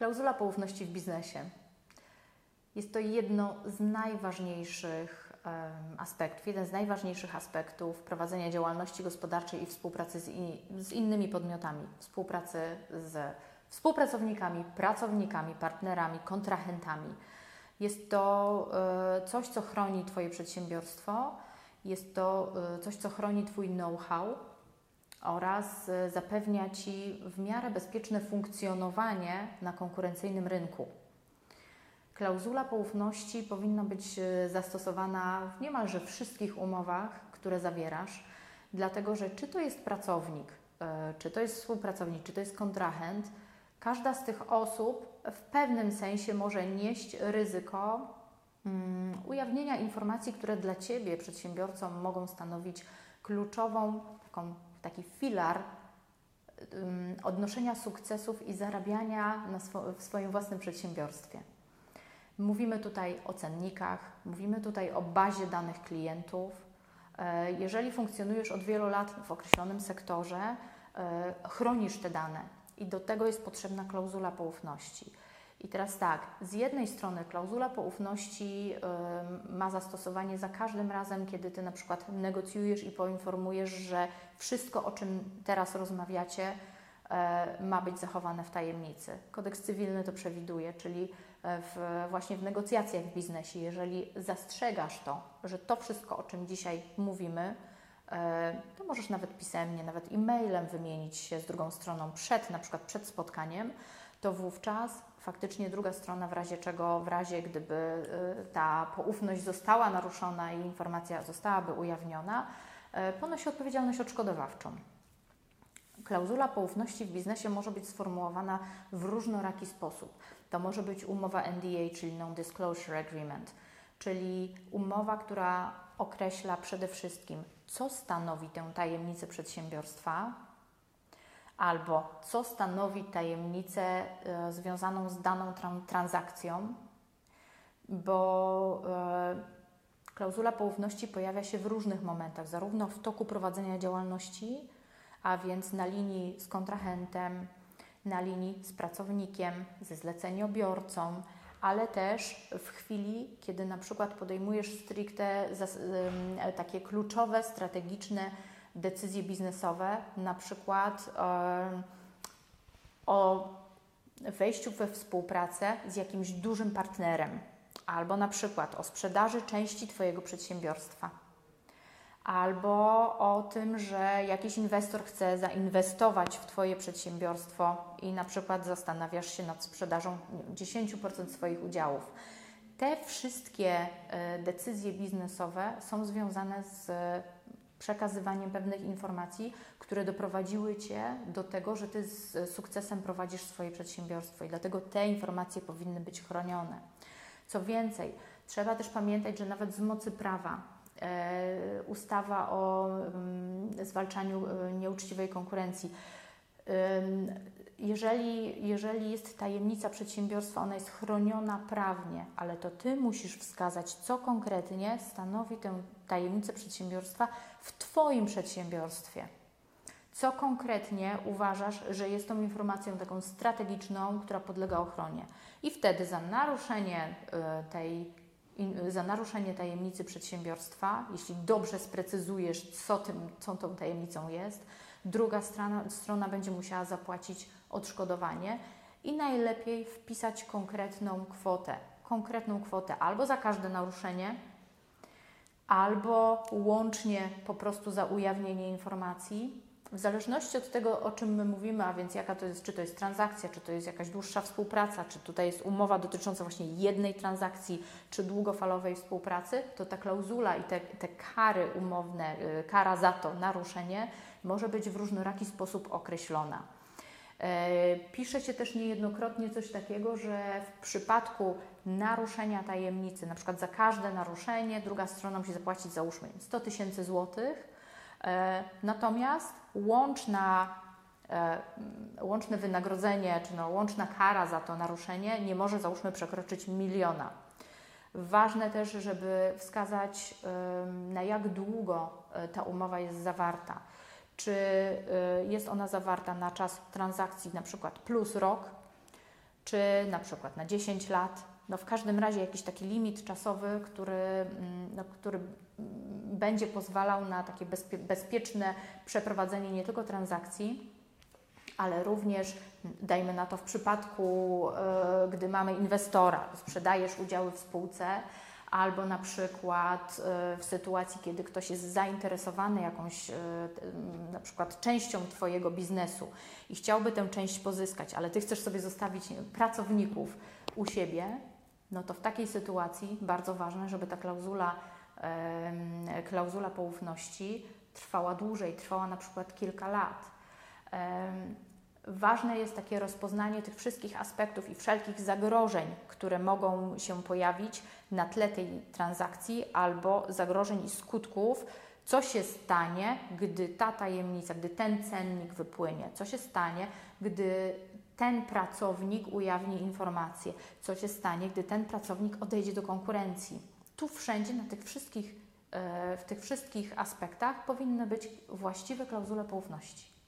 Klauzula poufności w biznesie. Jest to jedno z najważniejszych aspektów, jeden z najważniejszych aspektów prowadzenia działalności gospodarczej i współpracy z, i, z innymi podmiotami, współpracy z współpracownikami, pracownikami, partnerami, kontrahentami. Jest to y, coś, co chroni Twoje przedsiębiorstwo, jest to y, coś, co chroni Twój know-how, oraz y, zapewnia Ci w miarę bezpieczne funkcjonowanie na konkurencyjnym rynku. Klauzula poufności powinna być y, zastosowana w niemalże wszystkich umowach, które zawierasz, dlatego że czy to jest pracownik, y, czy to jest współpracownik, czy to jest kontrahent, każda z tych osób w pewnym sensie może nieść ryzyko um, ujawnienia informacji, które dla Ciebie, przedsiębiorcom, mogą stanowić kluczową taką taki filar odnoszenia sukcesów i zarabiania swo w swoim własnym przedsiębiorstwie. Mówimy tutaj o cennikach, mówimy tutaj o bazie danych klientów. E, jeżeli funkcjonujesz od wielu lat w określonym sektorze, e, chronisz te dane i do tego jest potrzebna klauzula poufności. I teraz tak, z jednej strony klauzula poufności y, ma zastosowanie za każdym razem, kiedy Ty na przykład negocjujesz i poinformujesz, że wszystko, o czym teraz rozmawiacie, y, ma być zachowane w tajemnicy. Kodeks cywilny to przewiduje, czyli e, w, właśnie w negocjacjach w biznesie, jeżeli zastrzegasz to, że to wszystko, o czym dzisiaj mówimy, y, to możesz nawet pisemnie, nawet e-mailem wymienić się z drugą stroną przed, na przykład przed spotkaniem, to wówczas faktycznie druga strona, w razie czego, w razie gdyby y, ta poufność została naruszona i informacja zostałaby ujawniona, y, ponosi odpowiedzialność odszkodowawczą. Klauzula poufności w biznesie może być sformułowana w różnoraki sposób. To może być umowa NDA, czyli Non-Disclosure Agreement, czyli umowa, która określa przede wszystkim, co stanowi tę tajemnicę przedsiębiorstwa, albo co stanowi tajemnicę e, związaną z daną transakcją, bo e, klauzula poufności pojawia się w różnych momentach, zarówno w toku prowadzenia działalności, a więc na linii z kontrahentem, na linii z pracownikiem, ze zleceniobiorcą, ale też w chwili, kiedy na przykład podejmujesz stricte takie kluczowe, strategiczne decyzje biznesowe, na przykład o wejściu we współpracę z jakimś dużym partnerem, albo na przykład o sprzedaży części Twojego przedsiębiorstwa, albo o tym, że jakiś inwestor chce zainwestować w Twoje przedsiębiorstwo i na przykład zastanawiasz się nad sprzedażą 10% swoich udziałów. Te wszystkie e, decyzje biznesowe są związane z przekazywaniem pewnych informacji, które doprowadziły Cię do tego, że Ty z sukcesem prowadzisz swoje przedsiębiorstwo i dlatego te informacje powinny być chronione. Co więcej, trzeba też pamiętać, że nawet z mocy prawa e, ustawa o mm, zwalczaniu e, nieuczciwej konkurencji jeżeli, jeżeli jest tajemnica przedsiębiorstwa, ona jest chroniona prawnie, ale to Ty musisz wskazać, co konkretnie stanowi tę tajemnicę przedsiębiorstwa w Twoim przedsiębiorstwie. Co konkretnie uważasz, że jest tą informacją taką strategiczną, która podlega ochronie? I wtedy za naruszenie y, tej za naruszenie tajemnicy przedsiębiorstwa, jeśli dobrze sprecyzujesz, co, tym, co tą tajemnicą jest, druga strona, strona będzie musiała zapłacić odszkodowanie i najlepiej wpisać konkretną kwotę. Konkretną kwotę albo za każde naruszenie, albo łącznie po prostu za ujawnienie informacji. W zależności od tego, o czym my mówimy, a więc jaka to jest, czy to jest transakcja, czy to jest jakaś dłuższa współpraca, czy tutaj jest umowa dotycząca właśnie jednej transakcji, czy długofalowej współpracy, to ta klauzula i te, te kary umowne, y, kara za to naruszenie może być w różnoraki sposób określona. E, pisze się też niejednokrotnie coś takiego, że w przypadku naruszenia tajemnicy, na przykład za każde naruszenie, druga strona musi zapłacić załóżmy 100 tysięcy złotych, e, natomiast łączna, e, łączne wynagrodzenie, czy no, łączna kara za to naruszenie nie może załóżmy przekroczyć miliona. Ważne też, żeby wskazać na jak długo ta umowa jest zawarta czy y, jest ona zawarta na czas transakcji na przykład plus rok, czy na przykład na 10 lat. No w każdym razie jakiś taki limit czasowy, który, mm, no, który będzie pozwalał na takie bezpie bezpieczne przeprowadzenie nie tylko transakcji, ale również, dajmy na to w przypadku, e, gdy mamy inwestora, sprzedajesz udziały w spółce, albo na przykład e, w sytuacji, kiedy ktoś jest zainteresowany jakąś e, na przykład częścią Twojego biznesu i chciałby tę część pozyskać, ale Ty chcesz sobie zostawić pracowników u siebie, no to w takiej sytuacji bardzo ważne, żeby ta klauzula, klauzula poufności trwała dłużej, trwała na przykład kilka lat. Ważne jest takie rozpoznanie tych wszystkich aspektów i wszelkich zagrożeń, które mogą się pojawić na tle tej transakcji, albo zagrożeń i skutków, co się stanie, gdy ta tajemnica, gdy ten cennik wypłynie, co się stanie, gdy ten pracownik ujawni informacje, co się stanie, gdy ten pracownik odejdzie do konkurencji. Tu wszędzie na tych wszystkich, e, w tych wszystkich aspektach powinny być właściwe klauzule poufności.